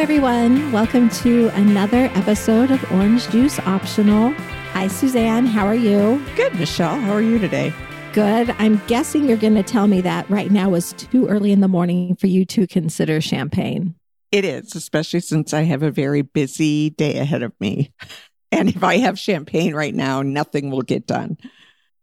everyone. Welcome to another episode of Orange Juice Optional. Hi, Suzanne. How are you? Good, Michelle. How are you today? Good. I'm guessing you're going to tell me that right now is too early in the morning for you to consider champagne. It is, especially since I have a very busy day ahead of me. And if I have champagne right now, nothing will get done.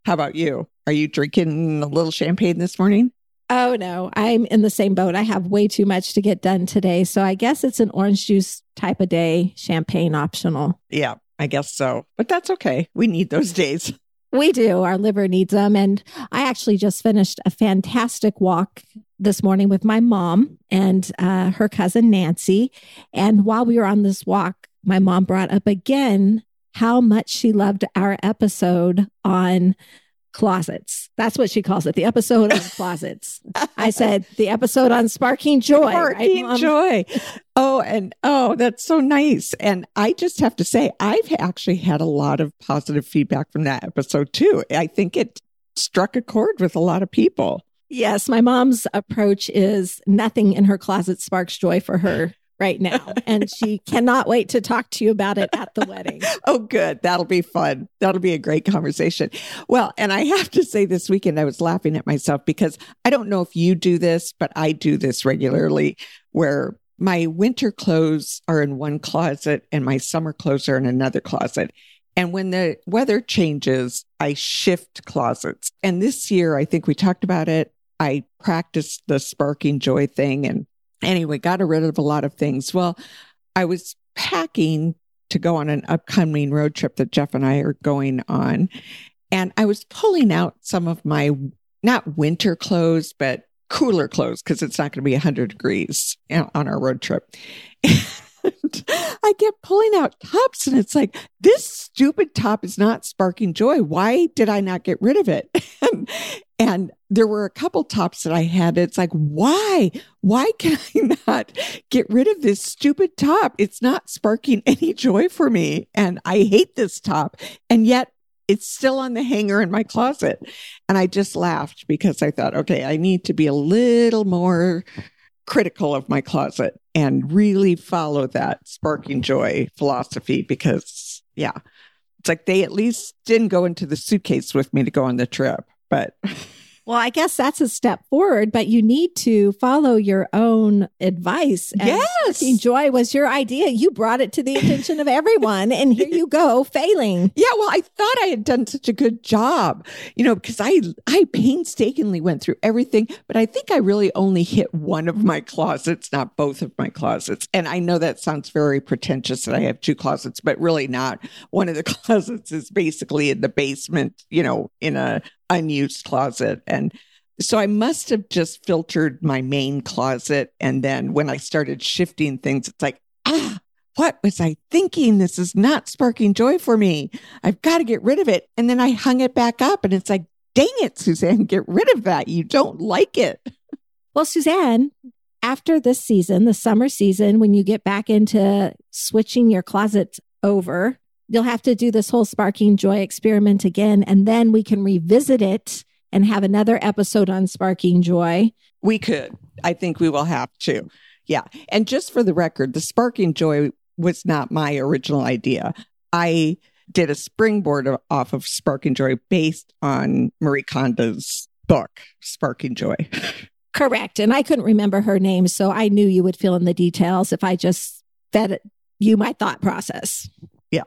How about you? Are you drinking a little champagne this morning? Oh, no. I'm in the same boat. I have way too much to get done today. So I guess it's an orange juice type of day, champagne optional. Yeah, I guess so. But that's okay. We need those days. We do. Our liver needs them. And I actually just finished a fantastic walk this morning with my mom and uh, her cousin Nancy. And while we were on this walk, my mom brought up again how much she loved our episode on closets. That's what she calls it. The episode on closets. I said the episode on sparking joy. Sparking right, joy. Oh, and oh, that's so nice. And I just have to say, I've actually had a lot of positive feedback from that episode too. I think it struck a chord with a lot of people. Yes, my mom's approach is nothing in her closet sparks joy for her right now. And she cannot wait to talk to you about it at the wedding. oh, good. That'll be fun. That'll be a great conversation. Well, and I have to say this weekend, I was laughing at myself because I don't know if you do this, but I do this regularly where my winter clothes are in one closet and my summer clothes are in another closet. And when the weather changes, I shift closets. And this year, I think we talked about it. I practiced the sparking joy thing and anyway, got rid of a lot of things. Well, I was packing to go on an upcoming road trip that Jeff and I are going on. And I was pulling out some of my not winter clothes, but cooler clothes because it's not going to be 100 degrees on our road trip. And I kept pulling out tops, and it's like, this stupid top is not sparking joy. Why did I not get rid of it? and, there were a couple tops that I had. It's like, why? Why can I not get rid of this stupid top? It's not sparking any joy for me. And I hate this top. And yet it's still on the hanger in my closet. And I just laughed because I thought, okay, I need to be a little more critical of my closet and really follow that sparking joy philosophy because, yeah, it's like they at least didn't go into the suitcase with me to go on the trip. But Well, I guess that's a step forward, but you need to follow your own advice. And yes. Joy was your idea. You brought it to the attention of everyone, and here you go, failing. Yeah, well, I thought I had done such a good job, you know, because I I painstakingly went through everything, but I think I really only hit one of my closets, not both of my closets. And I know that sounds very pretentious that I have two closets, but really not. One of the closets is basically in the basement, you know, in a unused closet. And so I must have just filtered my main closet. And then when I started shifting things, it's like, ah, what was I thinking? This is not sparking joy for me. I've got to get rid of it. And then I hung it back up and it's like, dang it, Suzanne, get rid of that. You don't like it. Well, Suzanne, after this season, the summer season, when you get back into switching your closets over, you'll have to do this whole sparking joy experiment again, and then we can revisit it and have another episode on sparking joy. We could. I think we will have to. Yeah. And just for the record, the sparking joy was not my original idea. I did a springboard off of sparking joy based on Marie Kondo's book, Sparking Joy. Correct. And I couldn't remember her name, so I knew you would fill in the details if I just fed you my thought process yeah.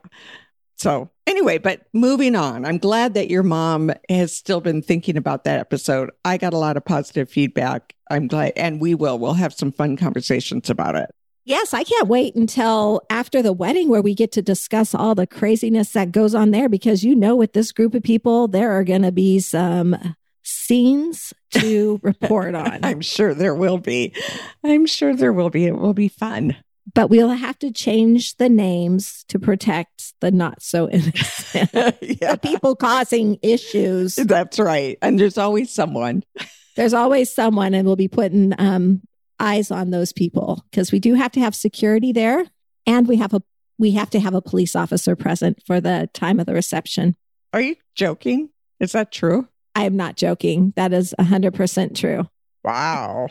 So, anyway, but moving on, I'm glad that your mom has still been thinking about that episode. I got a lot of positive feedback. I'm glad, and we will. We'll have some fun conversations about it. Yes, I can't wait until after the wedding where we get to discuss all the craziness that goes on there because you know, with this group of people, there are going to be some scenes to report on. I'm sure there will be. I'm sure there will be. It will be fun but we'll have to change the names to protect the not so innocent yeah. the people causing issues. That's right. And there's always someone. There's always someone, and we'll be putting um, eyes on those people because we do have to have security there, and we have a we have to have a police officer present for the time of the reception. Are you joking? Is that true? I am not joking. That is 100% true. Wow.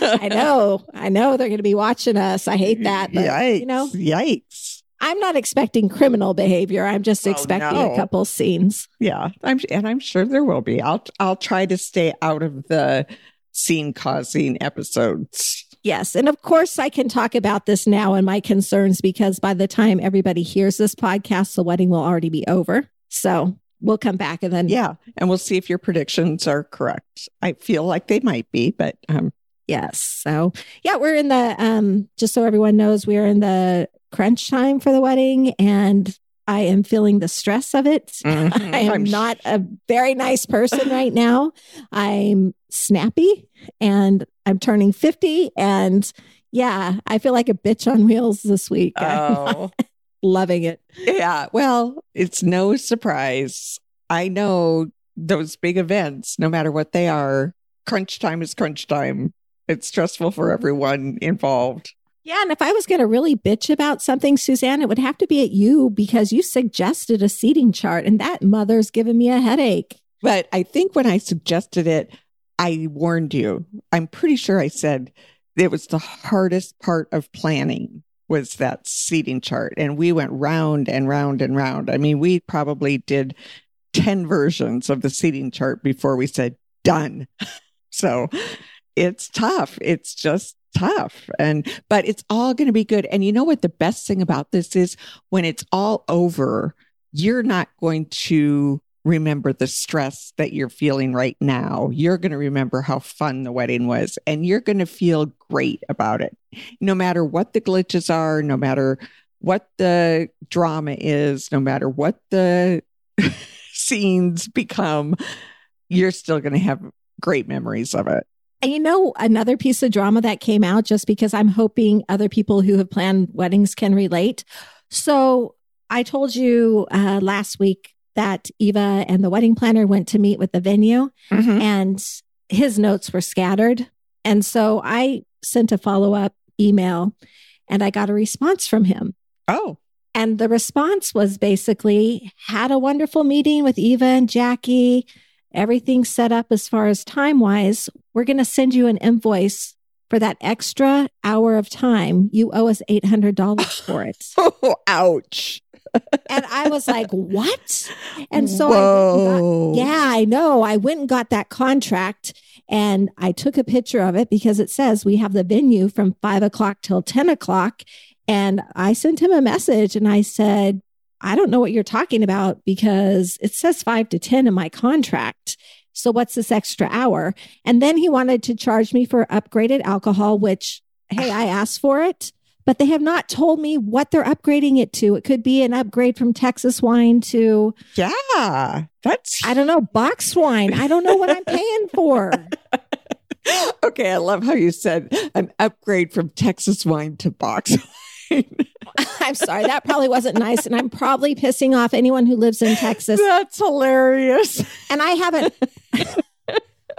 I know. I know they're going to be watching us. I hate that. But, Yikes. you know, Yikes. I'm not expecting criminal behavior. I'm just Oh, expecting no. a couple scenes. Yeah. I'm and I'm sure there will be. I'll I'll try to stay out of the scene causing episodes. Yes. And of course, I can talk about this now and my concerns because by the time everybody hears this podcast, the wedding will already be over. So we'll come back and then, Yeah. And we'll see if your predictions are correct. I feel like they might be, but um yes. So, yeah, we're in the, um, just so everyone knows, we're in the crunch time for the wedding and I am feeling the stress of it. I am Mm-hmm. I'm not a very nice person right now. I'm snappy and I'm turning 50. And yeah, I feel like a bitch on wheels this week. Oh. Loving it. Yeah. Well, it's no surprise. I know those big events, no matter what they are, crunch time is crunch time. It's stressful for everyone involved. Yeah. And if I was going to really bitch about something, Suzanne, it would have to be at you because you suggested a seating chart and that mother's giving me a headache. But I think when I suggested it, I warned you. I'm pretty sure I said it was the hardest part of planning was that seating chart. And we went round and round and round. I mean, we probably did 10 versions of the seating chart before we said done. So it's tough. It's just tough. And, but it's all going to be good. And you know what the best thing about this is when it's all over, you're not going to remember the stress that you're feeling right now. You're going to remember how fun the wedding was and you're going to feel great about it. No matter what the glitches are, no matter what the drama is, no matter what the scenes become, you're still going to have great memories of it. And you know, another piece of drama that came out just because I'm hoping other people who have planned weddings can relate. So I told you uh, last week that Eva and the wedding planner went to meet with the venue mm-hmm. and his notes were scattered. And so I sent a follow up email and I got a response from him. Oh, And the response was basically had a wonderful meeting with Eva and Jackie. Everything set up as far as time wise. We're going to send you an invoice for that extra hour of time. You owe us $800 for it. oh ouch. and I was like, what? And so I got- yeah, I know. I went and got that contract and I took a picture of it because it says we have the venue from five o'clock till 10 o'clock. And I sent him a message and I said, I don't know what you're talking about because it says five to 10 in my contract. So what's this extra hour? And then he wanted to charge me for upgraded alcohol, which, hey, I asked for it, but they have not told me what they're upgrading it to. It could be an upgrade from Texas wine to, Yeah. That's I don't know, box wine. I don't know what I'm paying for. okay. I love how you said an upgrade from Texas wine to box wine. I'm sorry. That probably wasn't nice. And I'm probably pissing off anyone who lives in Texas. That's hilarious. And I haven't.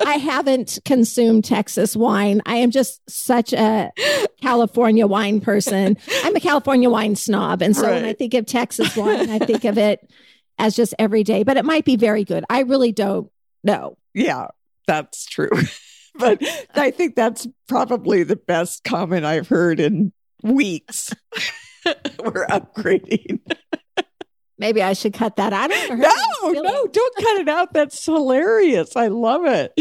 I haven't consumed Texas wine. I am just such a California wine person. I'm a California wine snob. And so when I think of Texas wine, I think of it as just every day, but it might be very good. I really don't know. Yeah, that's true. but I think that's probably the best comment I've heard in weeks. We're upgrading. Maybe I should cut that out. I don't know. No, no, don't cut it out. That's hilarious. I love it.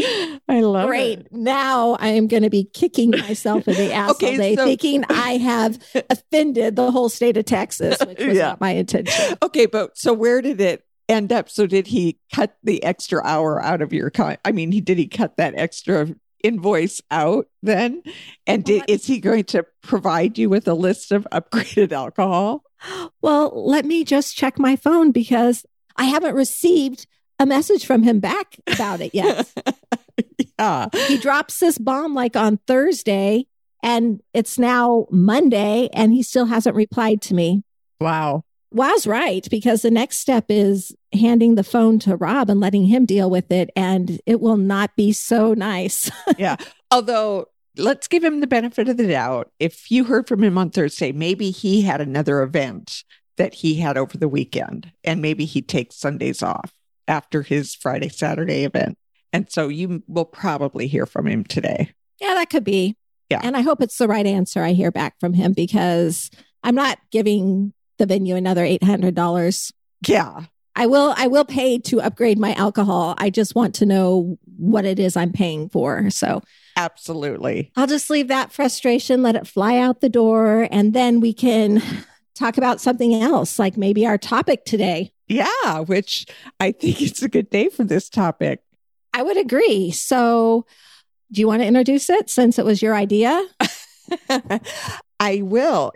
I love Great. it. Great. Now I am going to be kicking myself in the ass Okay, all day, so- thinking I have offended the whole state of Texas, which was Yeah. not my intention. Okay, but so where did it end up? So did he cut the extra hour out of your con? I mean, he did he cut that extra invoice out then? And did is he going to provide you with a list of upgraded alcohol? Well, let me just check my phone because I haven't received a message from him back about it yet. yeah. he drops this bomb like on Thursday and it's now Monday and he still hasn't replied to me. Wow. Wow's right, because the next step is handing the phone to Rob and letting him deal with it. And it will not be so nice. yeah. Although, let's give him the benefit of the doubt. If you heard from him on Thursday, maybe he had another event that he had over the weekend, and maybe he takes Sundays off after his Friday, Saturday event. And so you will probably hear from him today. Yeah, that could be. Yeah. And I hope it's the right answer I hear back from him because I'm not giving the venue another $800. Yeah. I will I will pay to upgrade my alcohol. I just want to know what it is I'm paying for. So Absolutely. I'll just leave that frustration, let it fly out the door, and then we can talk about something else, like maybe our topic today. Yeah, which I think it's a good day for this topic. I would agree. So, do you want to introduce it since it was your idea? I will.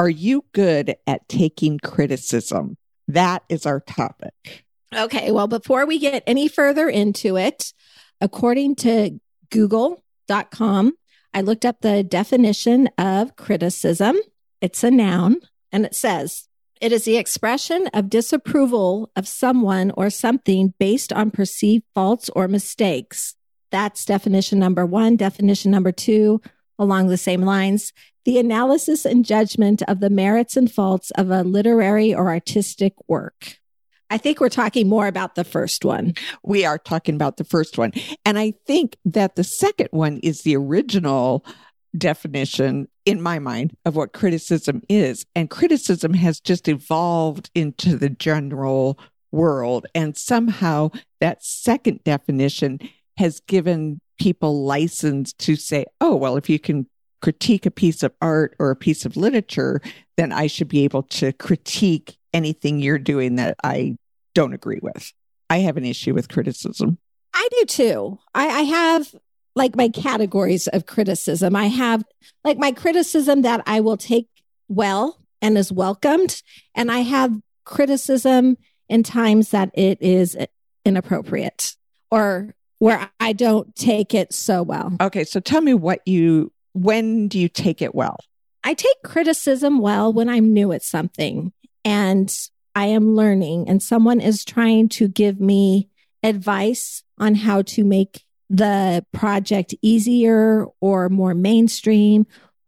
Are you good at taking criticism? That is our topic. Okay. Well, before we get any further into it, according to google.com, I looked up the definition of criticism. It's a noun and it says, it is the expression of disapproval of someone or something based on perceived faults or mistakes. That's definition number one. Definition number two, along the same lines, the analysis and judgment of the merits and faults of a literary or artistic work. I think we're talking more about the first one. We are talking about the first one. And I think that the second one is the original definition in my mind of what criticism is. And criticism has just evolved into the general world. And somehow that second definition has given people license to say, oh, well, if you can critique a piece of art or a piece of literature, then I should be able to critique anything you're doing that I don't agree with. I have an issue with criticism. I do too. I, I have like my categories of criticism. I have like my criticism that I will take well and is welcomed. And I have criticism in times that it is inappropriate or where I don't take it so well. Okay. So tell me what you, when do you take it well? I take criticism well when I'm new at something and I am learning and someone is trying to give me advice on how to make the project easier or more mainstream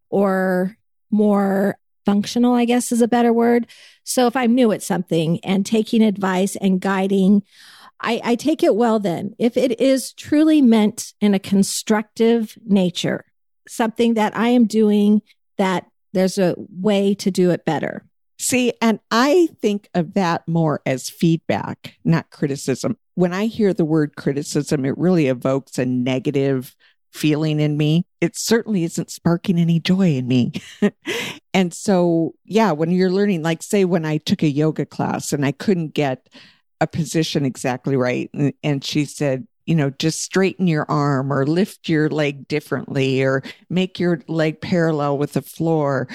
or more functional, I guess is a better word. So if I'm new at something and taking advice and guiding, I, I take it well then. If it is truly meant in a constructive nature, something that I am doing that there's a way to do it better. See, and I think of that more as feedback, not criticism. When I hear the word criticism, it really evokes a negative feeling in me. It certainly isn't sparking any joy in me. and so, yeah, when you're learning, like, say, when I took a yoga class and I couldn't get a position exactly right, and, and she said, you know, just straighten your arm or lift your leg differently or make your leg parallel with the floor.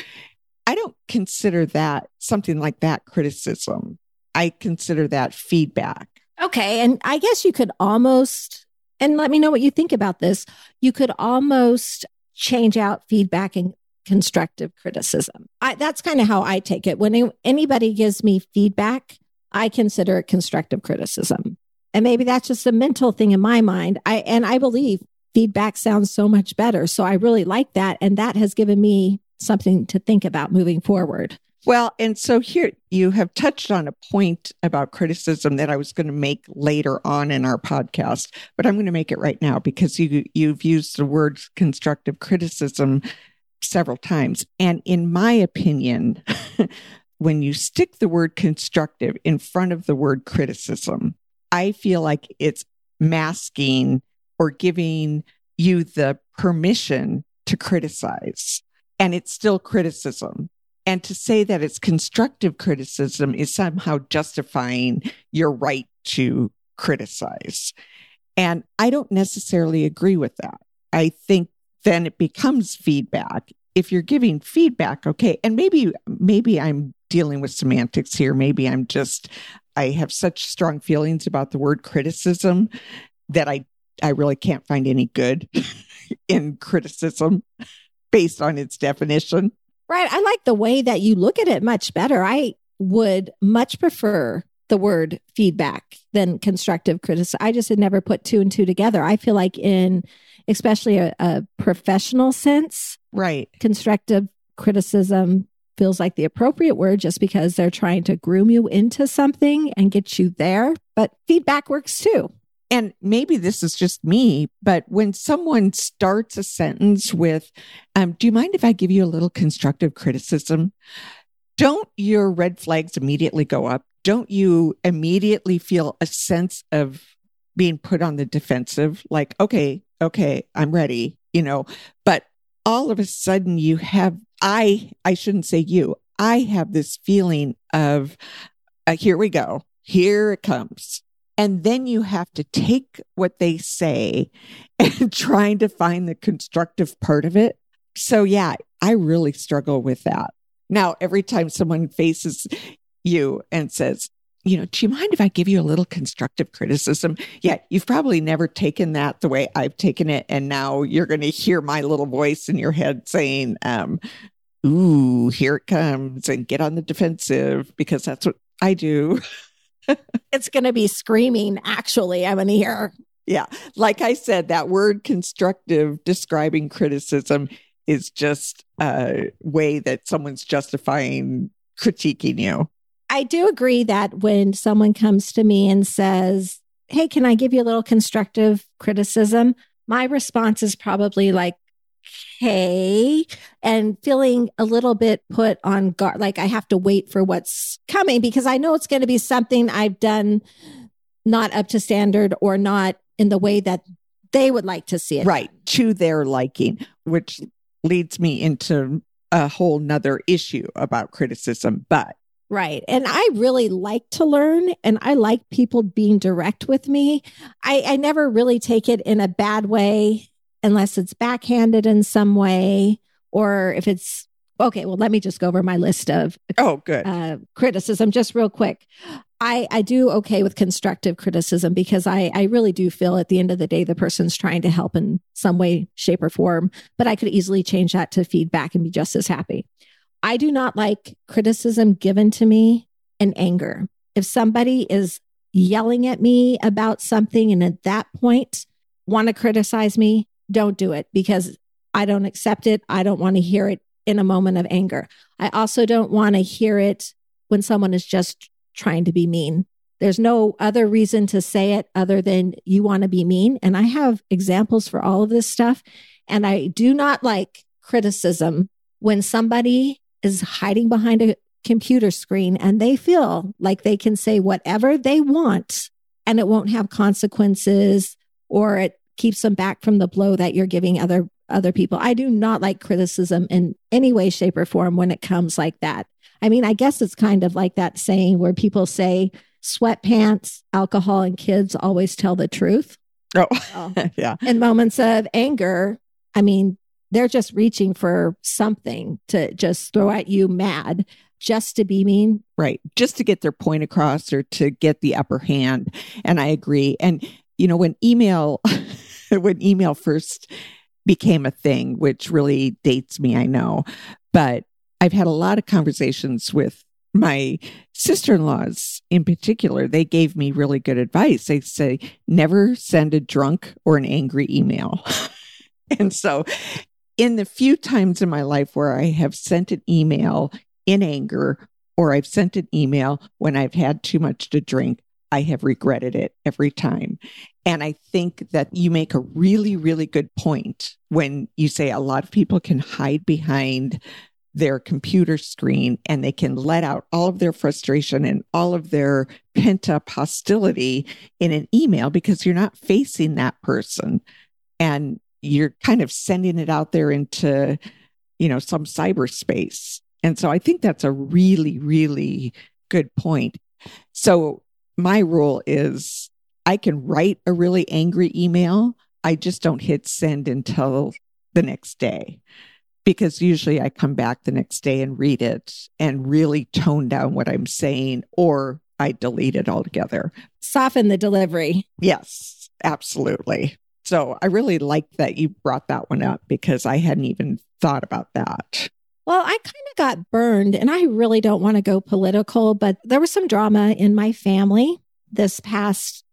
I don't consider that something like that criticism. I consider that feedback. Okay. And I guess you could almost, and let me know what you think about this. You could almost change out feedback and constructive criticism. I, that's kind of how I take it. When anybody gives me feedback, I consider it constructive criticism. And maybe that's just a mental thing in my mind. I and I believe feedback sounds so much better. So I really like that. And that has given me something to think about moving forward. Well, and so here you have touched on a point about criticism that I was going to make later on in our podcast, but I'm going to make it right now because you you've used the word constructive criticism several times. And in my opinion, when you stick the word constructive in front of the word criticism, I feel like it's masking or giving you the permission to criticize and it's still criticism. And to say that it's constructive criticism is somehow justifying your right to criticize. And I don't necessarily agree with that. I think then it becomes feedback. If you're giving feedback, okay, and maybe maybe I'm dealing with semantics here. Maybe I'm just I have such strong feelings about the word criticism that I I really can't find any good in criticism based on its definition. Right. I like the way that you look at it much better. I would much prefer the word feedback than constructive criticism. I just had never put two and two together. I feel like in especially a, a professional sense, right, constructive criticism feels like the appropriate word just because they're trying to groom you into something and get you there. But feedback works too. And maybe this is just me, but when someone starts a sentence with, um, Do you mind if I give you a little constructive criticism? Don't your red flags immediately go up? Don't you immediately feel a sense of being put on the defensive? Like, okay, okay, I'm ready, you know, but all of a sudden you have, I, I shouldn't say you, I have this feeling of, uh, here we go. Here it comes. And then you have to take what they say and trying to find the constructive part of it. So, yeah, I really struggle with that. Now, every time someone faces you and says, you know, do you mind if I give you a little constructive criticism? Yeah, you've probably never taken that the way I've taken it. And now you're going to hear my little voice in your head saying, um, ooh, here it comes and get on the defensive because that's what I do. it's going to be screaming, actually. I'm going to hear. Yeah. Like I said, that word constructive describing criticism is just a way that someone's justifying critiquing you. I do agree that when someone comes to me and says, Hey, can I give you a little constructive criticism? My response is probably like, okay and feeling a little bit put on guard like i have to wait for what's coming because i know it's going to be something i've done not up to standard or not in the way that they would like to see it right to their liking which leads me into a whole nother issue about criticism but Right. And I really like to learn and I like people being direct with me. I, I never really take it in a bad way unless it's backhanded in some way or if it's okay well let me just go over my list of oh good uh, criticism just real quick i i do okay with constructive criticism because i i really do feel at the end of the day the person's trying to help in some way shape or form but i could easily change that to feedback and be just as happy i do not like criticism given to me in anger if somebody is yelling at me about something and at that point want to criticize me don't do it because I don't accept it. I don't want to hear it in a moment of anger. I also don't want to hear it when someone is just trying to be mean. There's no other reason to say it other than you want to be mean. And I have examples for all of this stuff. And I do not like criticism when somebody is hiding behind a computer screen and they feel like they can say whatever they want and it won't have consequences or it keeps them back from the blow that you're giving other other people. I do not like criticism in any way shape or form when it comes like that. I mean, I guess it's kind of like that saying where people say sweatpants, alcohol and kids always tell the truth. Oh, oh. yeah. In moments of anger, I mean, they're just reaching for something to just throw at you mad just to be mean. Right. Just to get their point across or to get the upper hand. And I agree. And, you know, when email when email first became a thing, which really dates me, I know. But I've had a lot of conversations with my sister in laws in particular. They gave me really good advice. They say, never send a drunk or an angry email. and so, in the few times in my life where I have sent an email in anger or I've sent an email when I've had too much to drink, I have regretted it every time. And I think that you make a really, really good point when you say a lot of people can hide behind their computer screen and they can let out all of their frustration and all of their pent up hostility in an email because you're not facing that person and you're kind of sending it out there into, you know, some cyberspace. And so I think that's a really, really good point. So my rule is I can write a really angry email. I just don't hit send until the next day because usually I come back the next day and read it and really tone down what I'm saying or I delete it altogether. Soften the delivery. Yes, absolutely. So I really like that you brought that one up because I hadn't even thought about that. Well, I kind of got burned, and I really don't want to go political, but there was some drama in my family this past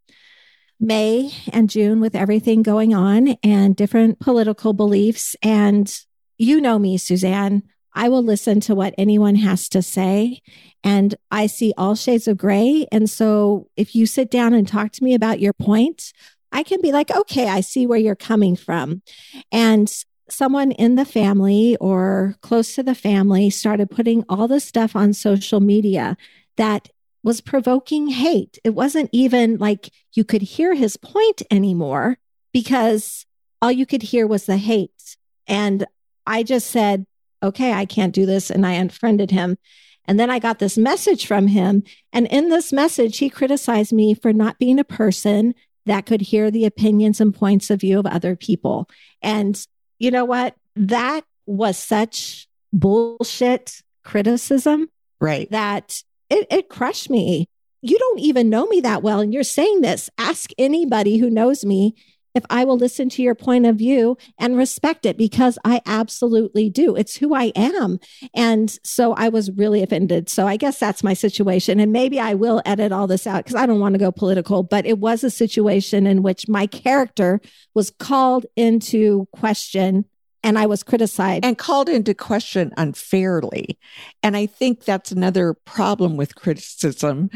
May and June with everything going on and different political beliefs. And you know me, Suzanne. I will listen to what anyone has to say. And I see all shades of gray. And so if you sit down and talk to me about your point, I can be like, okay, I see where you're coming from. And someone in the family or close to the family started putting all this stuff on social media that was provoking hate. It wasn't even like you could hear his point anymore because all you could hear was the hate. And I just said, okay, I can't do this. And I unfriended him. And then I got this message from him. And in this message, he criticized me for not being a person that could hear the opinions and points of view of other people. And you know what? That was such bullshit criticism. Right. That it, it crushed me. You don't even know me that well. And you're saying this. Ask anybody who knows me if I will listen to your point of view and respect it because I absolutely do. It's who I am. And so I was really offended. So I guess that's my situation. And maybe I will edit all this out because I don't want to go political, but it was a situation in which my character was called into question and I was criticized. And called into question unfairly. And I think that's another problem with criticism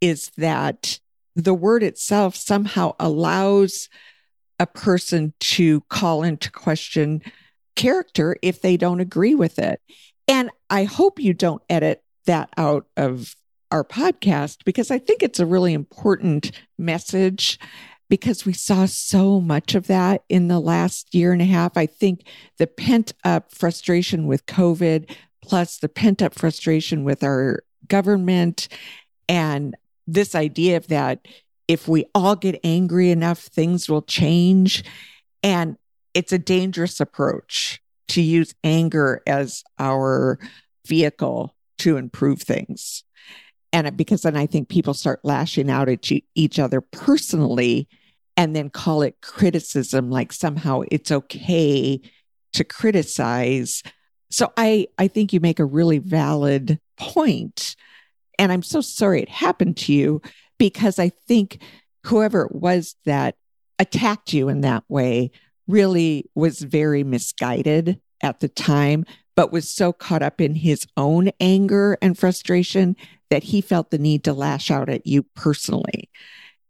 is that the word itself somehow allows a person to call into question character if they don't agree with it. And I hope you don't edit that out of our podcast because I think it's a really important message because we saw so much of that in the last year and a half. I think the pent up frustration with COVID, plus the pent up frustration with our government, and this idea of that if we all get angry enough, things will change. And it's a dangerous approach to use anger as our vehicle to improve things. And because then I think people start lashing out at each other personally and then call it criticism, like somehow it's okay to criticize. So I, I think you make a really valid point. And I'm so sorry it happened to you because I think whoever it was that attacked you in that way really was very misguided at the time, but was so caught up in his own anger and frustration that he felt the need to lash out at you personally.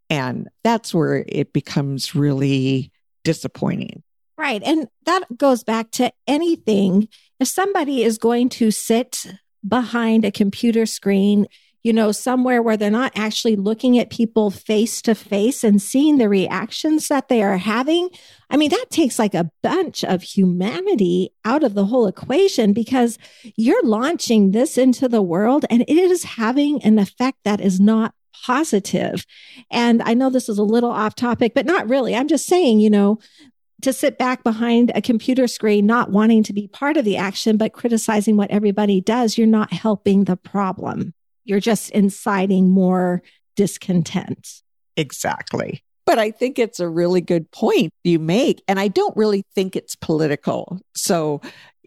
And that's where it becomes really disappointing. Right. And that goes back to anything. If somebody is going to sit behind a computer screen you know, somewhere where they're not actually looking at people face to face and seeing the reactions that they are having. I mean, that takes like a bunch of humanity out of the whole equation because you're launching this into the world and it is having an effect that is not positive. And I know this is a little off topic, but not really. I'm just saying, you know, to sit back behind a computer screen, not wanting to be part of the action, but criticizing what everybody does, you're not helping the problem. You're just inciting more discontent. Exactly. But I think it's a really good point you make. And I don't really think it's political. So,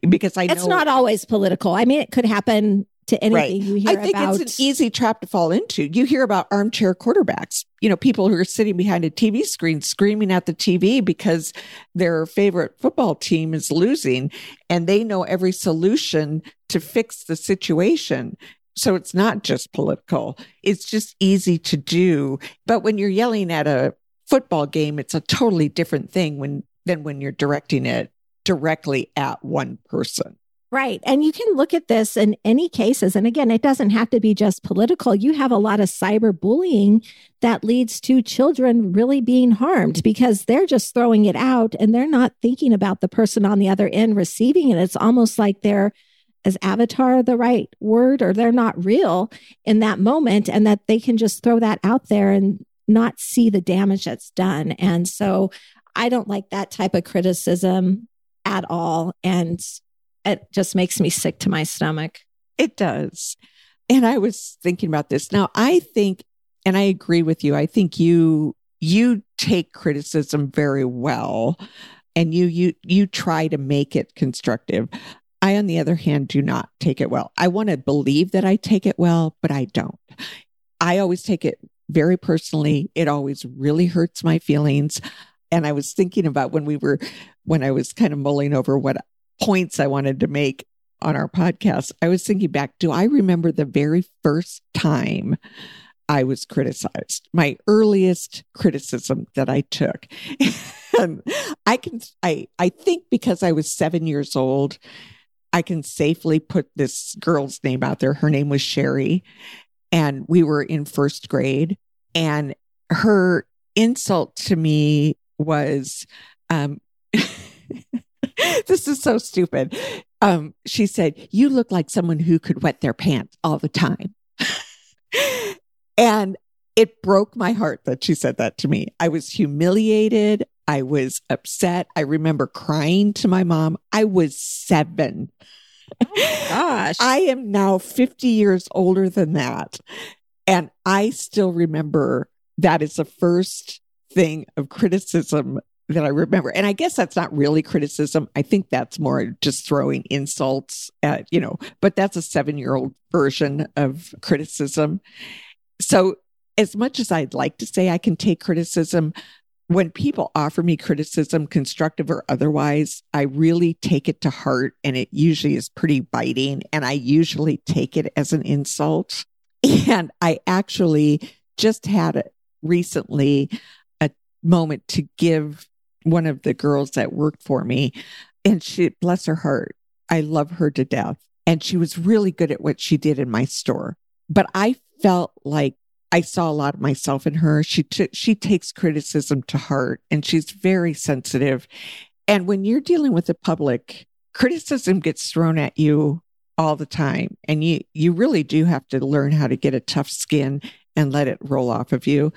because I know it's not always political. I mean, it could happen to anything right. you hear I think about. it's an easy trap to fall into. You hear about armchair quarterbacks, you know, people who are sitting behind a TV screen screaming at the TV because their favorite football team is losing and they know every solution to fix the situation. So it's not just political. It's just easy to do. But when you're yelling at a football game, it's a totally different thing when than when you're directing it directly at one person. Right. And you can look at this in any cases. And again, it doesn't have to be just political. You have a lot of cyberbullying that leads to children really being harmed because they're just throwing it out and they're not thinking about the person on the other end receiving it. It's almost like they're is avatar the right word or they're not real in that moment and that they can just throw that out there and not see the damage that's done. And so I don't like that type of criticism at all. And it just makes me sick to my stomach. It does. And I was thinking about this. Now, I think, and I agree with you, I think you you take criticism very well and you you you try to make it constructive I, on the other hand, do not take it well. I want to believe that I take it well, but I don't. I always take it very personally. It always really hurts my feelings. And I was thinking about when we were, when I was kind of mulling over what points I wanted to make on our podcast, I was thinking back, do I remember the very first time I was criticized, my earliest criticism that I took. and I can, I, I think because I was seven years old, I can safely put this girl's name out there. Her name was Sherry, and we were in first grade. And her insult to me was, um, this is so stupid. Um, she said, You look like someone who could wet their pants all the time. and it broke my heart that she said that to me. I was humiliated. I was upset. I remember crying to my mom. I was seven. Oh gosh. I am now 50 years older than that. And I still remember that is the first thing of criticism that I remember. And I guess that's not really criticism. I think that's more just throwing insults at, you know, but that's a seven year old version of criticism. So, as much as I'd like to say I can take criticism, when people offer me criticism, constructive or otherwise, I really take it to heart and it usually is pretty biting. And I usually take it as an insult. And I actually just had recently a moment to give one of the girls that worked for me. And she, bless her heart, I love her to death. And she was really good at what she did in my store. But I felt like I saw a lot of myself in her. She t- she takes criticism to heart and she's very sensitive. And when you're dealing with the public, criticism gets thrown at you all the time and you you really do have to learn how to get a tough skin and let it roll off of you.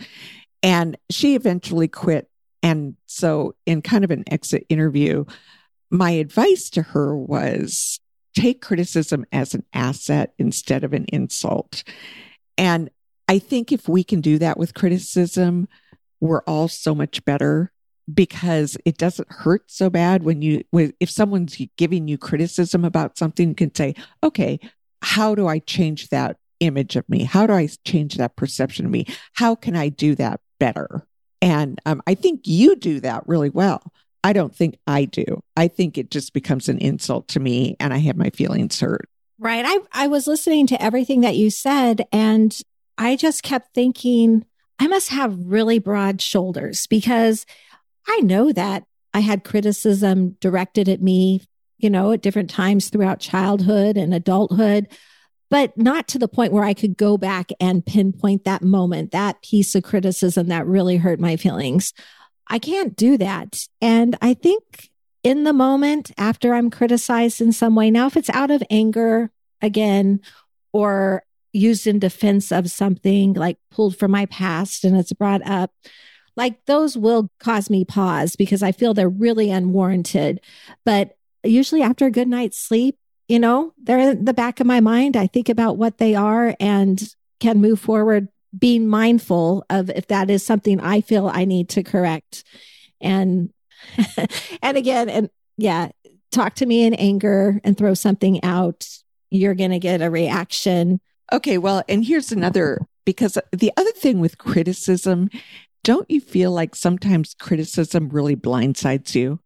And she eventually quit and so, in kind of an exit interview, my advice to her was take criticism as an asset instead of an insult. And I think if we can do that with criticism, we're all so much better because it doesn't hurt so bad when you if someone's giving you criticism about something you can say okay how do i change that image of me how do i change that perception of me how can i do that better and um, I think you do that really well. I don't think I do. I think it just becomes an insult to me and I have my feelings hurt. Right. I, I was listening to everything that you said and I just kept thinking, I must have really broad shoulders because I know that I had criticism directed at me, you know, at different times throughout childhood and adulthood but not to the point where I could go back and pinpoint that moment, that piece of criticism that really hurt my feelings. I can't do that. And I think in the moment after I'm criticized in some way, now if it's out of anger again, or used in defense of something like pulled from my past and it's brought up, like those will cause me pause because I feel they're really unwarranted. But usually after a good night's sleep, you know, they're in the back of my mind. I think about what they are and can move forward being mindful of if that is something I feel I need to correct. And and again, and yeah, talk to me in anger and throw something out. You're going to get a reaction. Okay, well, and here's another because the other thing with criticism, don't you feel like sometimes criticism really blindsides you?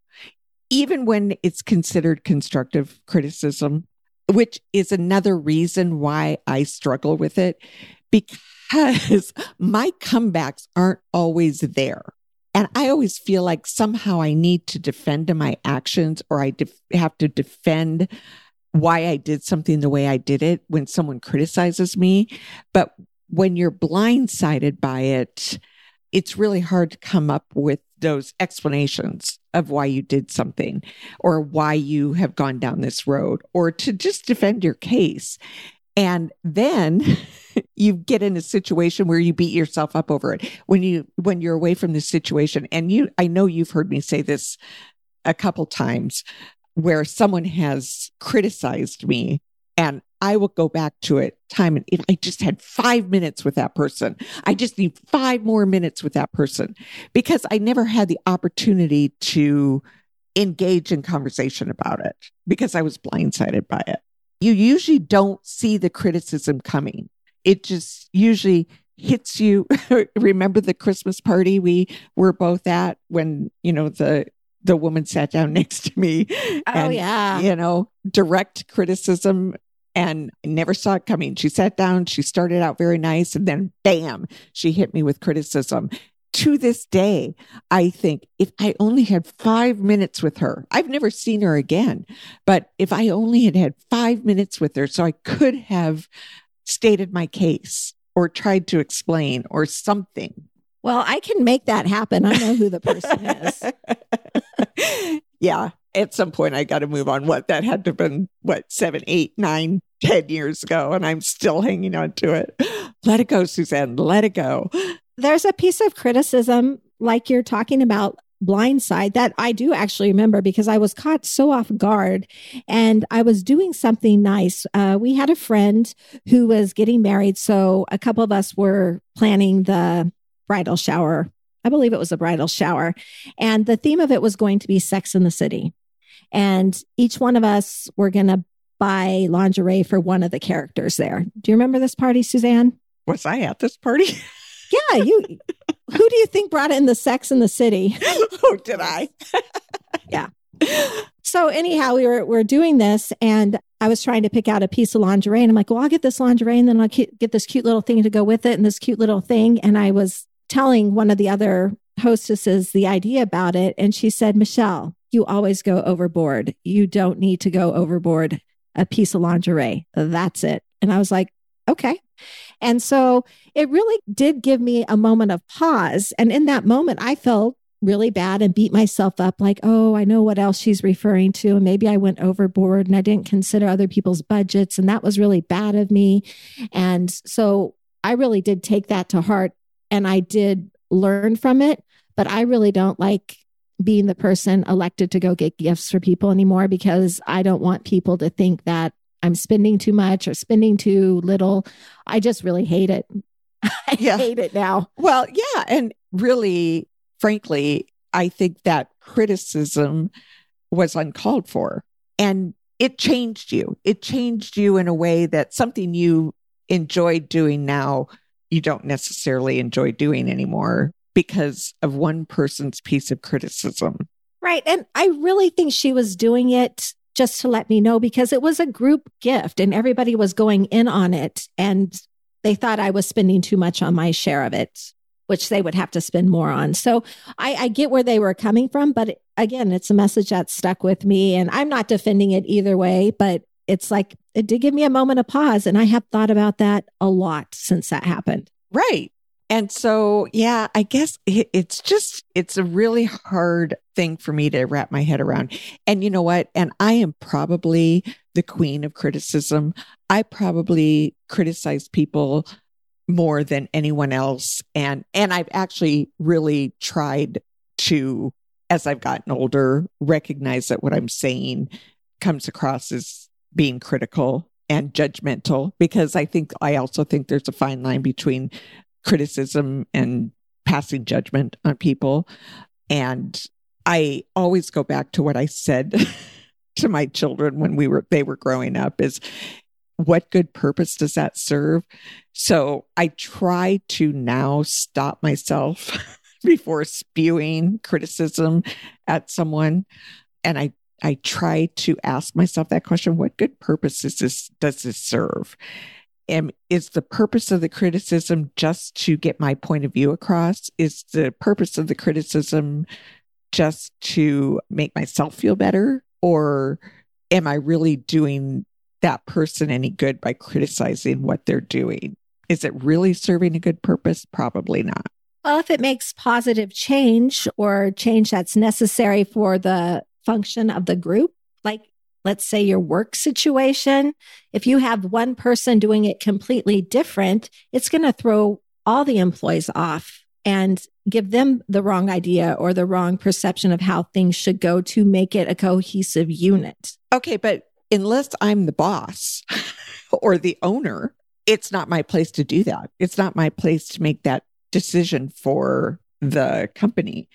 even when it's considered constructive criticism, which is another reason why I struggle with it because my comebacks aren't always there. And I always feel like somehow I need to defend my actions or I def- have to defend why I did something the way I did it when someone criticizes me. But when you're blindsided by it, it's really hard to come up with those explanations of why you did something or why you have gone down this road or to just defend your case. And then you get in a situation where you beat yourself up over it when you when you're away from this situation and you I know you've heard me say this a couple times where someone has criticized me and I will go back to it time and I just had five minutes with that person, I just need five more minutes with that person because I never had the opportunity to engage in conversation about it because I was blindsided by it. You usually don't see the criticism coming. It just usually hits you. Remember the Christmas party we were both at when, you know, the the woman sat down next to me. Oh, and, yeah. You know, direct criticism and I never saw it coming. She sat down, she started out very nice, and then bam, she hit me with criticism. To this day, I think if I only had five minutes with her, I've never seen her again, but if I only had had five minutes with her, so I could have stated my case or tried to explain or something. Well, I can make that happen. I know who the person is. yeah. At some point, I got to move on. What that had to have been, what, seven, eight, nine, ten years ago. And I'm still hanging on to it. Let it go, Suzanne. Let it go. There's a piece of criticism, like you're talking about blindside that I do actually remember because I was caught so off guard and I was doing something nice. Uh, we had a friend who was getting married. So a couple of us were planning the bridal shower. I believe it was a bridal shower. And the theme of it was going to be Sex in the City. And each one of us were going to buy lingerie for one of the characters there. Do you remember this party, Suzanne? Was I at this party? yeah, you. who do you think brought in the Sex in the City? oh, did I? yeah. So anyhow, we were we're doing this, and I was trying to pick out a piece of lingerie, and I'm like, "Well, I'll get this lingerie, and then I'll get this cute little thing to go with it, and this cute little thing." And I was telling one of the other hostesses the idea about it. And she said, Michelle, you always go overboard. You don't need to go overboard a piece of lingerie. That's it. And I was like, okay. And so it really did give me a moment of pause. And in that moment, I felt really bad and beat myself up like, oh, I know what else she's referring to. And maybe I went overboard and I didn't consider other people's budgets. And that was really bad of me. And so I really did take that to heart and I did learn from it, but I really don't like being the person elected to go get gifts for people anymore because I don't want people to think that I'm spending too much or spending too little. I just really hate it. I yeah. hate it now. Well, yeah. And really, frankly, I think that criticism was uncalled for and it changed you. It changed you in a way that something you enjoyed doing now you don't necessarily enjoy doing anymore because of one person's piece of criticism. Right. And I really think she was doing it just to let me know because it was a group gift and everybody was going in on it. And they thought I was spending too much on my share of it, which they would have to spend more on. So I, I get where they were coming from. But again, it's a message that stuck with me. And I'm not defending it either way, but it's like it did give me a moment of pause. And I have thought about that a lot since that happened. Right. And so, yeah, I guess it's just, it's a really hard thing for me to wrap my head around. And you know what? And I am probably the queen of criticism. I probably criticize people more than anyone else. And, and I've actually really tried to, as I've gotten older, recognize that what I'm saying comes across as being critical and judgmental because I think I also think there's a fine line between criticism and passing judgment on people. And I always go back to what I said to my children when we were they were growing up is what good purpose does that serve? So I try to now stop myself before spewing criticism at someone. And I I try to ask myself that question what good purpose is this, does this serve? And is the purpose of the criticism just to get my point of view across? Is the purpose of the criticism just to make myself feel better? Or am I really doing that person any good by criticizing what they're doing? Is it really serving a good purpose? Probably not. Well, if it makes positive change or change that's necessary for the function of the group, like let's say your work situation, if you have one person doing it completely different, it's going to throw all the employees off and give them the wrong idea or the wrong perception of how things should go to make it a cohesive unit. Okay, but unless I'm the boss or the owner, it's not my place to do that. It's not my place to make that decision for the company.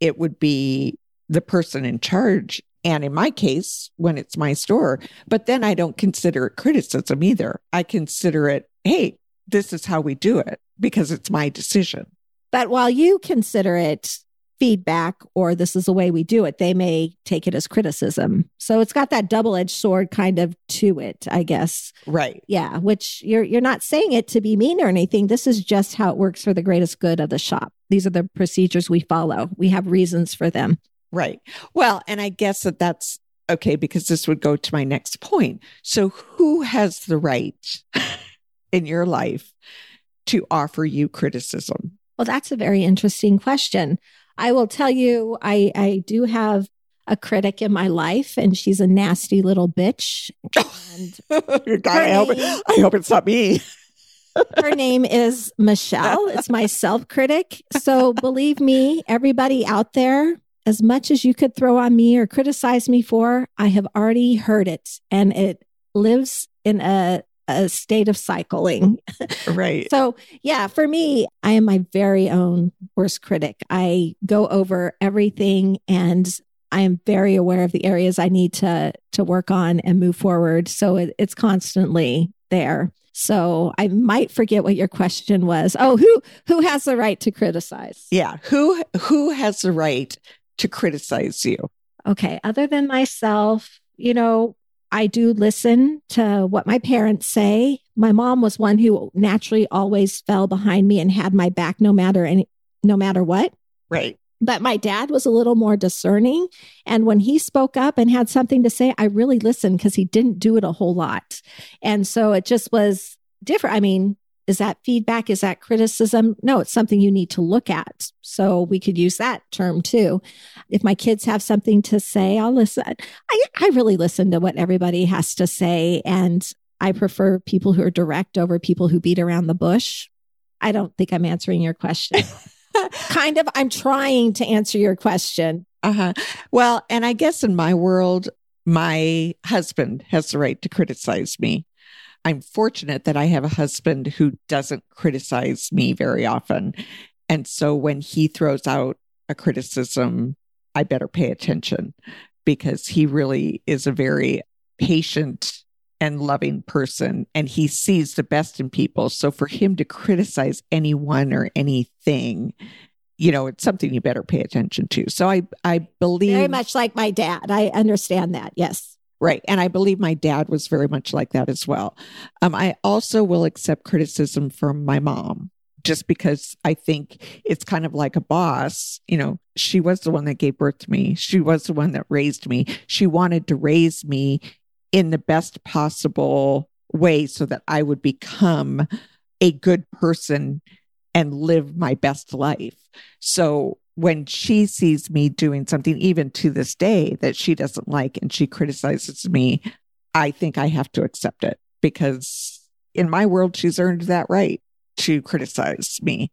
It would be the person in charge. And in my case, when it's my store, but then I don't consider it criticism either. I consider it, hey, this is how we do it because it's my decision. But while you consider it feedback or this is the way we do it, they may take it as criticism. So it's got that double-edged sword kind of to it, I guess. Right. Yeah, which you're you're not saying it to be mean or anything. This is just how it works for the greatest good of the shop. These are the procedures we follow. We have reasons for them. Right. Well, and I guess that that's okay because this would go to my next point. So who has the right in your life to offer you criticism? Well, that's a very interesting question. I will tell you, I, I do have a critic in my life, and she's a nasty little bitch. And God, I, hope, I hope it's not me. her name is Michelle. It's my self critic. So believe me, everybody out there, as much as you could throw on me or criticize me for, I have already heard it and it lives in a a state of cycling. Right. so, yeah, for me, I am my very own worst critic. I go over everything and I am very aware of the areas I need to to work on and move forward. So it, it's constantly there. So I might forget what your question was. Oh, who who has the right to criticize? Yeah, who who has the right to criticize you? Okay, other than myself, you know, I do listen to what my parents say. My mom was one who naturally always fell behind me and had my back no matter any no matter what. Right. But my dad was a little more discerning. And when he spoke up and had something to say, I really listened because he didn't do it a whole lot. And so it just was different. I mean, is that feedback? Is that criticism? No, it's something you need to look at. So we could use that term too. If my kids have something to say, I'll listen. I, I really listen to what everybody has to say. And I prefer people who are direct over people who beat around the bush. I don't think I'm answering your question. kind of, I'm trying to answer your question. Uh huh. Well, and I guess in my world, my husband has the right to criticize me. I'm fortunate that I have a husband who doesn't criticize me very often. And so when he throws out a criticism, I better pay attention because he really is a very patient and loving person and he sees the best in people. So for him to criticize anyone or anything, you know, it's something you better pay attention to. So I I believe very much like my dad. I understand that. Yes. Right. And I believe my dad was very much like that as well. Um, I also will accept criticism from my mom just because I think it's kind of like a boss. You know, she was the one that gave birth to me, she was the one that raised me. She wanted to raise me in the best possible way so that I would become a good person and live my best life. So when she sees me doing something, even to this day, that she doesn't like and she criticizes me, I think I have to accept it because in my world, she's earned that right to criticize me.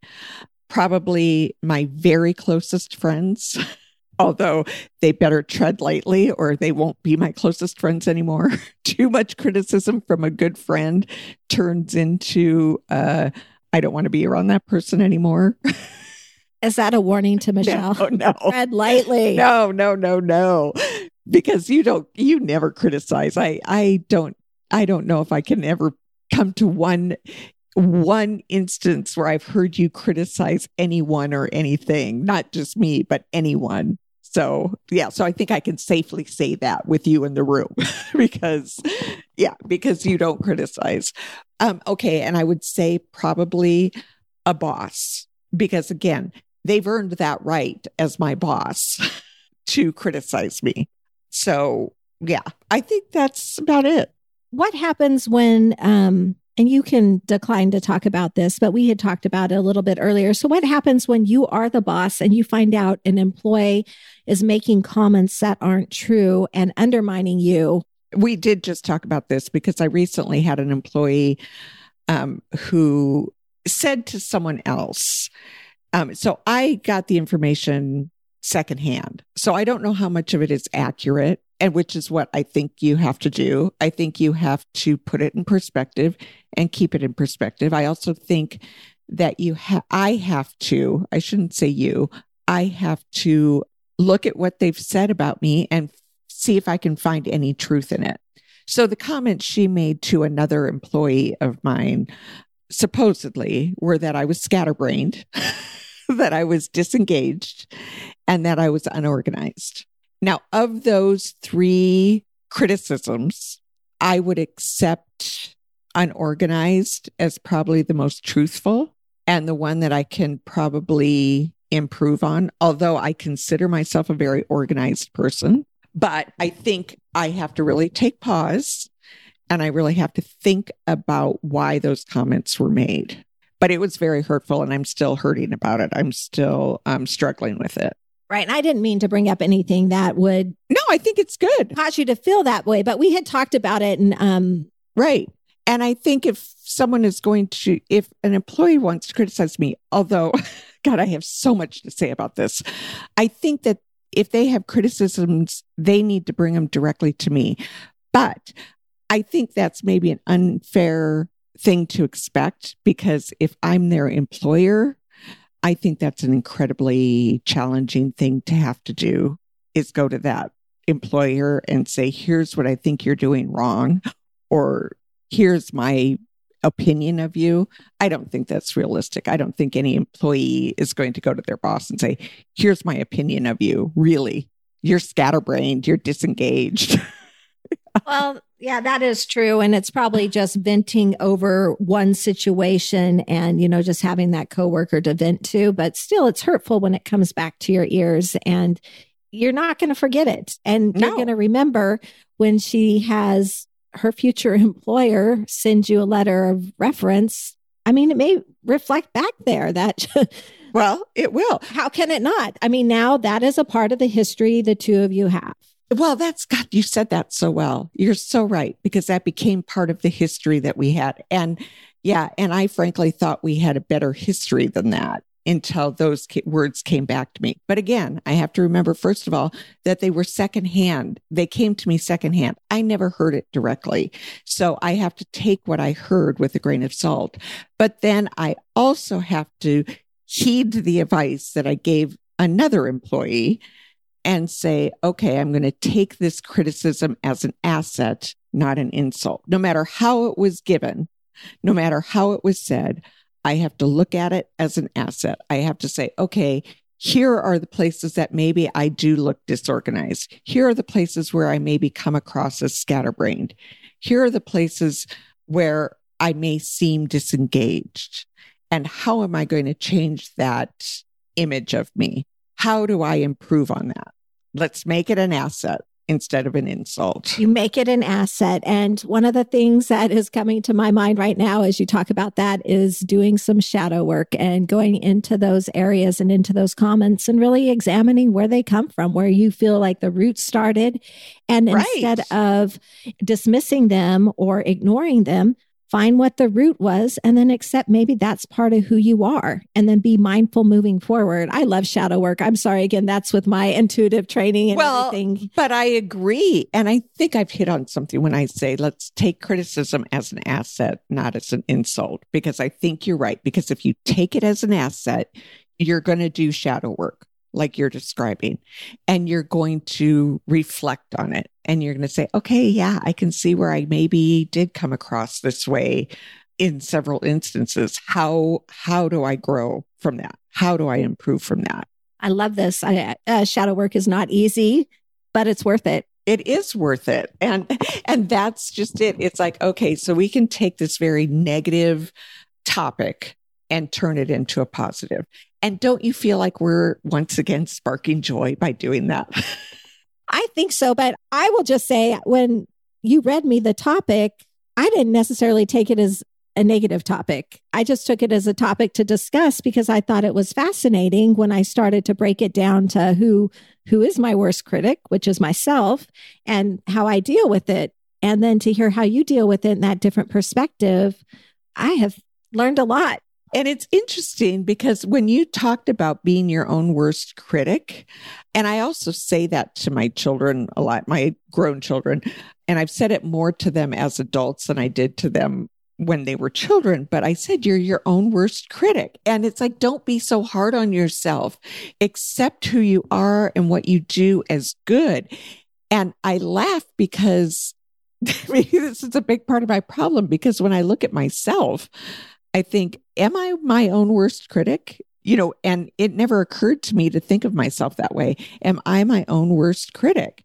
Probably my very closest friends, although they better tread lightly or they won't be my closest friends anymore. Too much criticism from a good friend turns into, uh, I don't want to be around that person anymore. Is that a warning to Michelle? No, no. Tread lightly. No, no, no, no. Because you don't you never criticize. I I don't I don't know if I can ever come to one one instance where I've heard you criticize anyone or anything, not just me, but anyone. So, yeah, so I think I can safely say that with you in the room because, yeah, because you don't criticize. Um, okay. And I would say probably a boss because, again, they've earned that right as my boss to criticize me. So, yeah, I think that's about it. What happens when, um, and you can decline to talk about this, but we had talked about it a little bit earlier. So, what happens when you are the boss and you find out an employee is making comments that aren't true and undermining you? We did just talk about this because I recently had an employee um, who said to someone else, um, so I got the information secondhand. So I don't know how much of it is accurate, and which is what I think you have to do. I think you have to put it in perspective and keep it in perspective. I also think that you I have to, I shouldn't say you, I have to look at what they've said about me and see if I can find any truth in it. So the comments she made to another employee of mine supposedly were that I was scatterbrained. that I was disengaged and that I was unorganized. Now, of those three criticisms, I would accept unorganized as probably the most truthful and the one that I can probably improve on, although I consider myself a very organized person. But I think I have to really take pause and I really have to think about why those comments were made. But it was very hurtful and I'm still hurting about it. I'm still um, struggling with it. Right. And I didn't mean to bring up anything that would. No, I think it's good. Cause you to feel that way. But we had talked about it and, um, right. And I think if someone is going to, if an employee wants to criticize me, although, God, I have so much to say about this, I think that if they have criticisms, they need to bring them directly to me. But I think that's maybe an unfair thing to expect because if I'm their employer, I think that's an incredibly challenging thing to have to do is go to that employer and say, here's what I think you're doing wrong, or here's my opinion of you. I don't think that's realistic. I don't think any employee is going to go to their boss and say, here's my opinion of you. Really, you're scatterbrained, you're disengaged. well, yeah, that is true. And it's probably just venting over one situation and, you know, just having that coworker to vent to. But still, it's hurtful when it comes back to your ears and you're not going to forget it. And no. you're going to remember when she has her future employer send you a letter of reference. I mean, it may reflect back there that. well, it will. How can it not? I mean, now that is a part of the history the two of you have. Well, that's God, you said that so well. You're so right because that became part of the history that we had. And yeah, and I frankly thought we had a better history than that until those words came back to me. But again, I have to remember, first of all, that they were secondhand. They came to me secondhand. I never heard it directly. So I have to take what I heard with a grain of salt. But then I also have to heed the advice that I gave another employee and say, okay, I'm going to take this criticism as an asset, not an insult. No matter how it was given, no matter how it was said, I have to look at it as an asset. I have to say, okay, here are the places that maybe I do look disorganized. Here are the places where I maybe come across as scatterbrained. Here are the places where I may seem disengaged. And how am I going to change that image of me? How do I improve on that? Let's make it an asset instead of an insult. You make it an asset. And one of the things that is coming to my mind right now as you talk about that is doing some shadow work and going into those areas and into those comments and really examining where they come from, where you feel like the roots started. And right. instead of dismissing them or ignoring them, find what the root was and then accept maybe that's part of who you are and then be mindful moving forward. I love shadow work. I'm sorry again that's with my intuitive training and well, everything. But I agree and I think I've hit on something when I say let's take criticism as an asset not as an insult because I think you're right because if you take it as an asset you're going to do shadow work like you're describing, and you're going to reflect on it. And you're going to say, okay, yeah, I can see where I maybe did come across this way in several instances. How, how do I grow from that? How do I improve from that? I love this. I, uh, shadow work is not easy, but it's worth it it is worth it and and that's just it it's like okay so we can take this very negative topic and turn it into a positive. positive and don't you feel like we're once again sparking joy by doing that? I think so. But I will just say, when you read me the topic, I didn't necessarily take it as a negative topic. I just took it as a topic to discuss because I thought it was fascinating when I started to break it down to who who is my worst critic, which is myself, and how I deal with it. And then to hear how you deal with it in that different perspective, I have learned a lot. And it's interesting because when you talked about being your own worst critic, and I also say that to my children a lot, my grown children, and I've said it more to them as adults than I did to them when they were children, but I said, you're your own worst critic. And it's like, don't be so hard on yourself. Accept who you are and what you do as good. And I laugh because maybe this is a big part of my problem because when I look at myself, I think, am I my own worst critic? you know, and it never occurred to me to think of myself that way. Am I my own worst critic?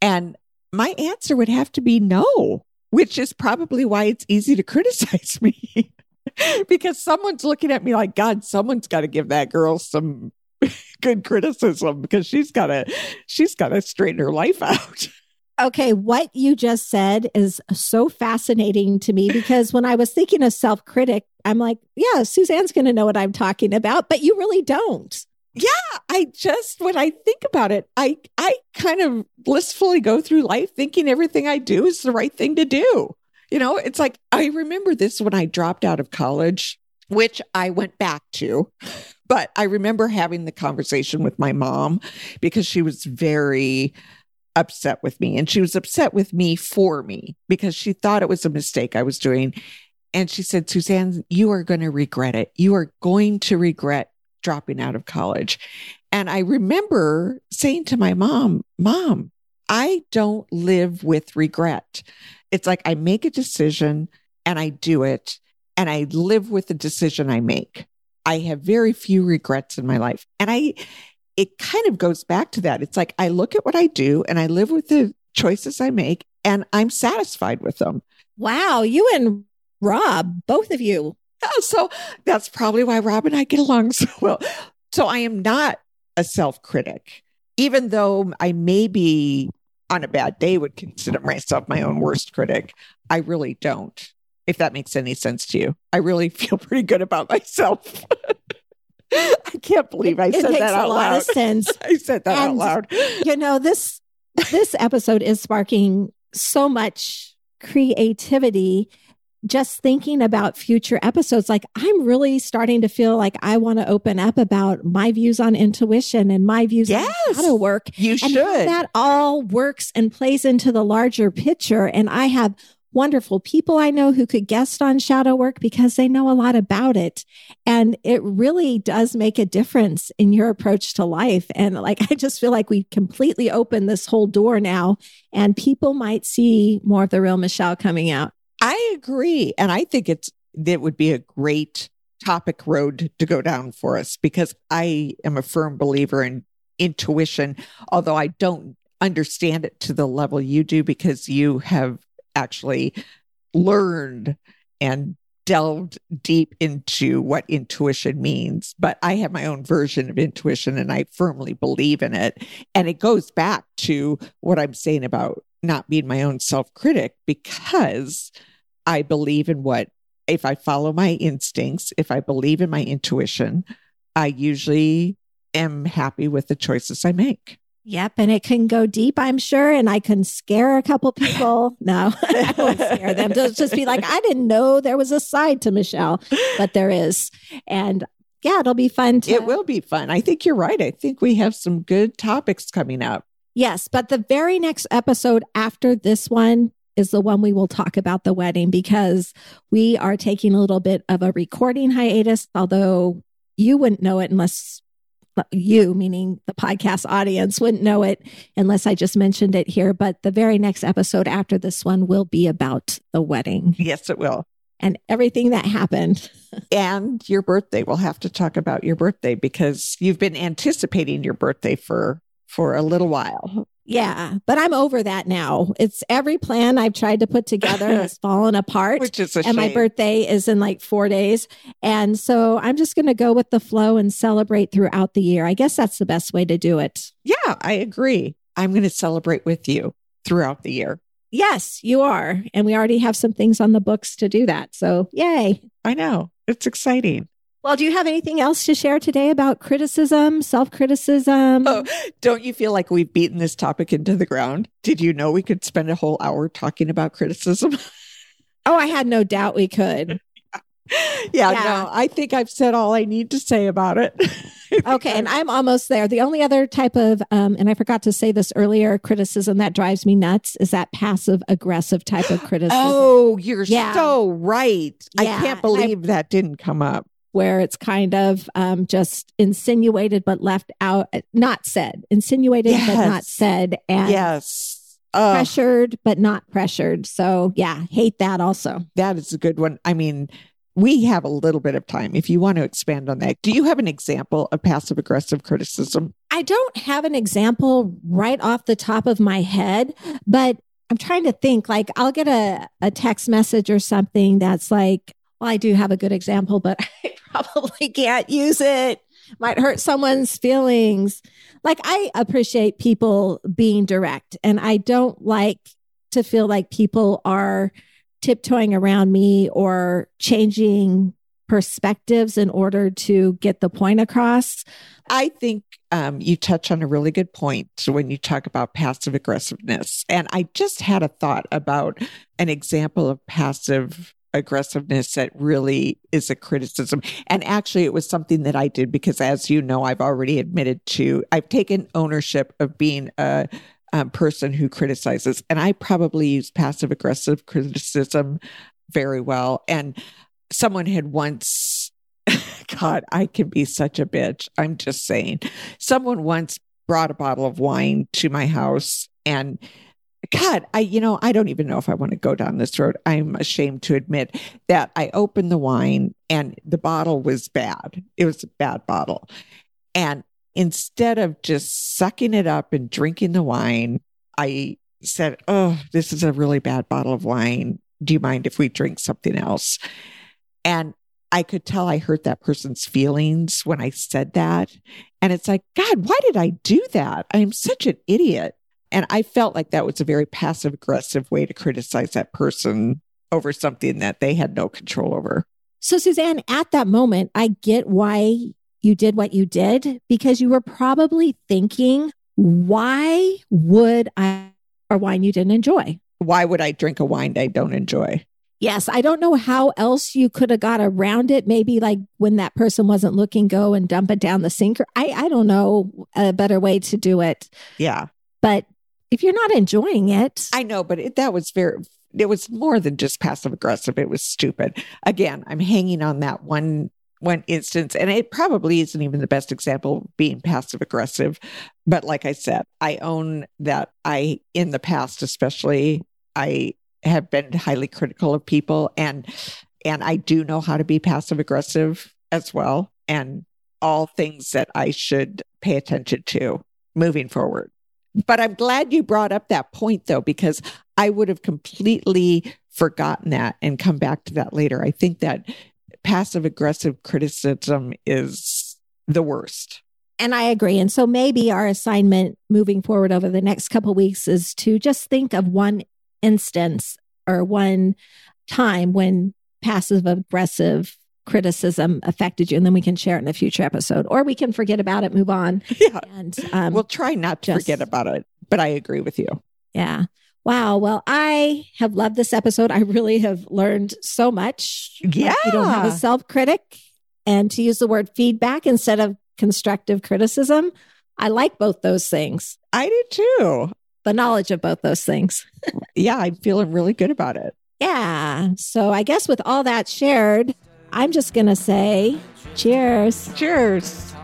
And my answer would have to be no, which is probably why it's easy to criticize me. because someone's looking at me like, God, someone's got to give that girl some good criticism because she's got to, she's got to straighten her life out. Okay, what you just said is so fascinating to me because when I was thinking of self critic, I'm like, yeah, Suzanne's going to know what I'm talking about, but you really don't. Yeah, I just when I think about it, I I kind of blissfully go through life thinking everything I do is the right thing to do. You know, it's like I remember this when I dropped out of college, which I went back to. But I remember having the conversation with my mom because she was very upset with me. And she was upset with me for me because she thought it was a mistake I was doing. And she said, Suzanne, you are going to regret it. You are going to regret dropping out of college. And I remember saying to my mom, Mom, I don't live with regret. It's like I make a decision and I do it and I live with the decision I make. I have very few regrets in my life. And I, it kind of goes back to that. It's like I look at what I do and I live with the choices I make and I'm satisfied with them. Wow. You and Rob, both of you. So that's probably why Rob and I get along so well. So I am not a self critic, even though I maybe on a bad day would consider myself my own worst critic. I really don't, if that makes any sense to you. I really feel pretty good about myself. I can't believe I said that out a loud. lot of sense. I said that And, out loud. You know, this this episode is sparking so much creativity just thinking about future episodes like i'm really starting to feel like i want to open up about my views on intuition and my views Yes. on how to work You should. that all works and plays into the larger picture. And I have wonderful people I know who could guest on shadow work because they know a lot about it. And it really does make a difference in your approach to life. And like, I just feel like we completely opened this whole door now and people might see more of the real Michelle coming out. I agree. And I think it's that would be a great topic road to go down for us because I am a firm believer in intuition, although I don't understand it to the level you do because you have actually learned and delved deep into what intuition means. But I have my own version of intuition and I firmly believe in it. And it goes back to what I'm saying about not being my own self critic because I believe in what, if I follow my instincts, if I believe in my intuition, I usually am happy with the choices I make. Yep. And it can go deep, I'm sure. And I can scare a couple people. No, I won't scare them. They'll just be like, I didn't know there was a side to Michelle, but there is. And yeah, it'll be fun to. It will be fun. I think you're right. I think we have some good topics coming up. Yes. But the very next episode after this one is the one we will talk about the wedding because we are taking a little bit of a recording hiatus, although you wouldn't know it unless you, meaning the podcast audience, wouldn't know it unless I just mentioned it here. But the very next episode after this one will be about the wedding Yes, it will. and everything that happened. And your birthday. We'll have to talk about your birthday because you've been anticipating your birthday for for a little while. Yeah, but I'm over that now. It's every plan I've tried to put together has fallen apart. Which is a and shame. my birthday is in like four days. And so I'm just going to go with the flow and celebrate throughout the year. I guess that's the best way to do it. yeah, I agree. I'm going to celebrate with you throughout the year. Yes, you are. And we already have some things on the books to do that. So, yay. I know. It's exciting. Well, do you have anything else to share today about criticism, self criticism? Oh, don't you feel like we've beaten this topic into the ground? Did you know we could spend a whole hour talking about criticism? Oh, I had no doubt we could. yeah, Yeah. no, I think I've said all I need to say about it. Okay, and I'm almost there. The only other type of, um, and I forgot to say this earlier, criticism that drives me nuts is that passive aggressive type of criticism. Oh, you're Yeah. so right. I can't and I- believe that didn't come up. Where it's kind of um, just insinuated but left out, not said, insinuated but not said, and yes. Oh, pressured but not pressured. So yeah, hate that also. that is a good one. I mean, we have a little bit of time if you want to expand on that. Do you have an example of passive aggressive criticism? I don't have an example right off the top of my head, but I'm trying to think like I'll get a, a text message or something that's like, well, I do have a good example, but I probably can't use it. Might hurt someone's feelings. Like I appreciate people being direct and I don't like to feel like people are tiptoeing around me or changing perspectives in order to get the point across. I think um, you touch on a really good point when you talk about passive aggressiveness. And I just had a thought about an example of passive aggressiveness that really is a criticism. And actually, it was something that I did because, as you know, I've already admitted to, I've taken ownership of being a um, person who criticizes. And I probably use passive aggressive criticism very well. And someone had once, God, I can be such a bitch. I'm just saying. Someone once brought a bottle of wine to my house and God, I, you know, I don't even know if I want to go down this road. I'm ashamed to admit that I opened the wine and the bottle was bad. It was a bad bottle. And instead of just sucking it up and drinking the wine, I said, Oh, this is a really bad bottle of wine. Do you mind if we drink something else? And I could tell I hurt that person's feelings when I said that. And it's like, God, why did I do that? I'm such an idiot. And I felt like that was a very passive aggressive way to criticize that person over something that they had no control over. So, Suzanne, at that moment, I get why you did what you did because you were probably thinking, why would I, or wine you didn't enjoy? Why would I drink a wine I don't enjoy? Yes, I don't know how else you could have got around it. Maybe like when that person wasn't looking, go and dump it down the sink. Or I, I don't know a better way to do it. Yeah. But if you're not enjoying it, I know, but it, that was very, it was more than just passive aggressive. It was stupid. Again, I'm hanging on that one one instance, and it probably isn't even the best example of being passive aggressive. But like I said, I own that I, in the past, especially, I have been highly critical of people and and I do know how to be passive aggressive as well and all things that I should pay attention to moving forward. But I'm glad you brought up that point though because I would have completely forgotten that and come back to that later. I think that passive aggressive criticism is the worst. And I agree. And so maybe our assignment moving forward over the next couple weeks is to just think of one instance or one time when passive aggressive criticism affected you and then we can share it in a future episode or we can forget about it move on yeah and um, we'll try not to just, forget about it but i agree with you yeah Wow. Well, I have loved this episode. I really have learned so much. Yeah. Like you don't have a self critic and to use the word feedback instead of constructive criticism. I like both those things. I do too. The knowledge of both those things. yeah. I'm feeling really good about it. Yeah. So I guess with all that shared, I'm just going to say cheers. Cheers.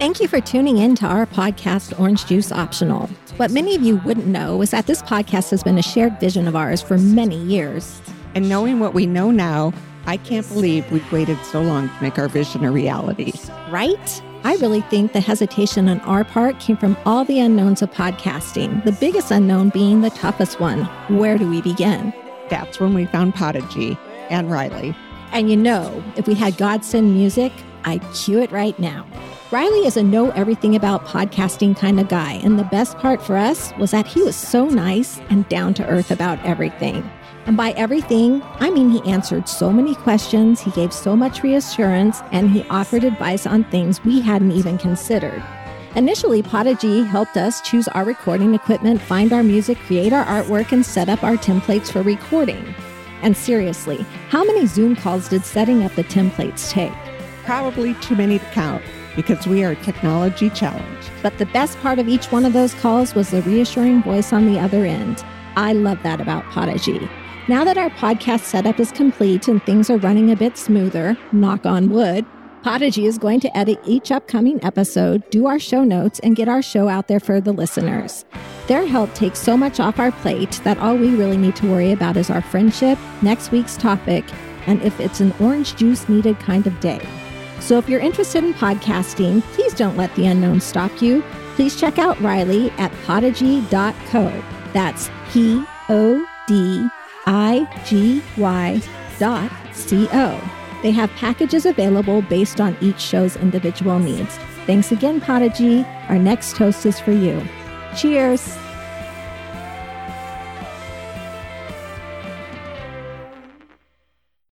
Thank you for tuning in to our podcast, Orange Juice Optional. What many of you wouldn't know is that this podcast has been a shared vision of ours for many years. And knowing what we know now, I can't believe we've waited so long to make our vision a reality. Right? I really think the hesitation on our part came from all the unknowns of podcasting, the biggest unknown being the toughest one. Where do we begin? That's when we found Podigy and Riley. And you know, if we had Godsend music, I'd cue it right now. Riley is a know everything about podcasting kind of guy, and the best part for us was that he was so nice and down to earth about everything. And by everything, I mean he answered so many questions, he gave so much reassurance, and he offered advice on things we hadn't even considered. Initially, Podigy helped us choose our recording equipment, find our music, create our artwork, and set up our templates for recording. And seriously, how many Zoom calls did setting up the templates take? Probably too many to count because we are a technology challenged. But the best part of each one of those calls was the reassuring voice on the other end. I love that about Podigy. Now that our podcast setup is complete and things are running a bit smoother, knock on wood, Podigy is going to edit each upcoming episode, do our show notes, and get our show out there for the listeners. Their help takes so much off our plate that all we really need to worry about is our friendship, next week's topic, and if it's an orange juice needed kind of day. So if you're interested in podcasting, please don't let the unknown stop you. Please check out Riley at podigy.co. That's P O D I G Y dot C O. They have packages available based on each show's individual needs. Thanks again, Podigy. Our next toast is for you. Cheers.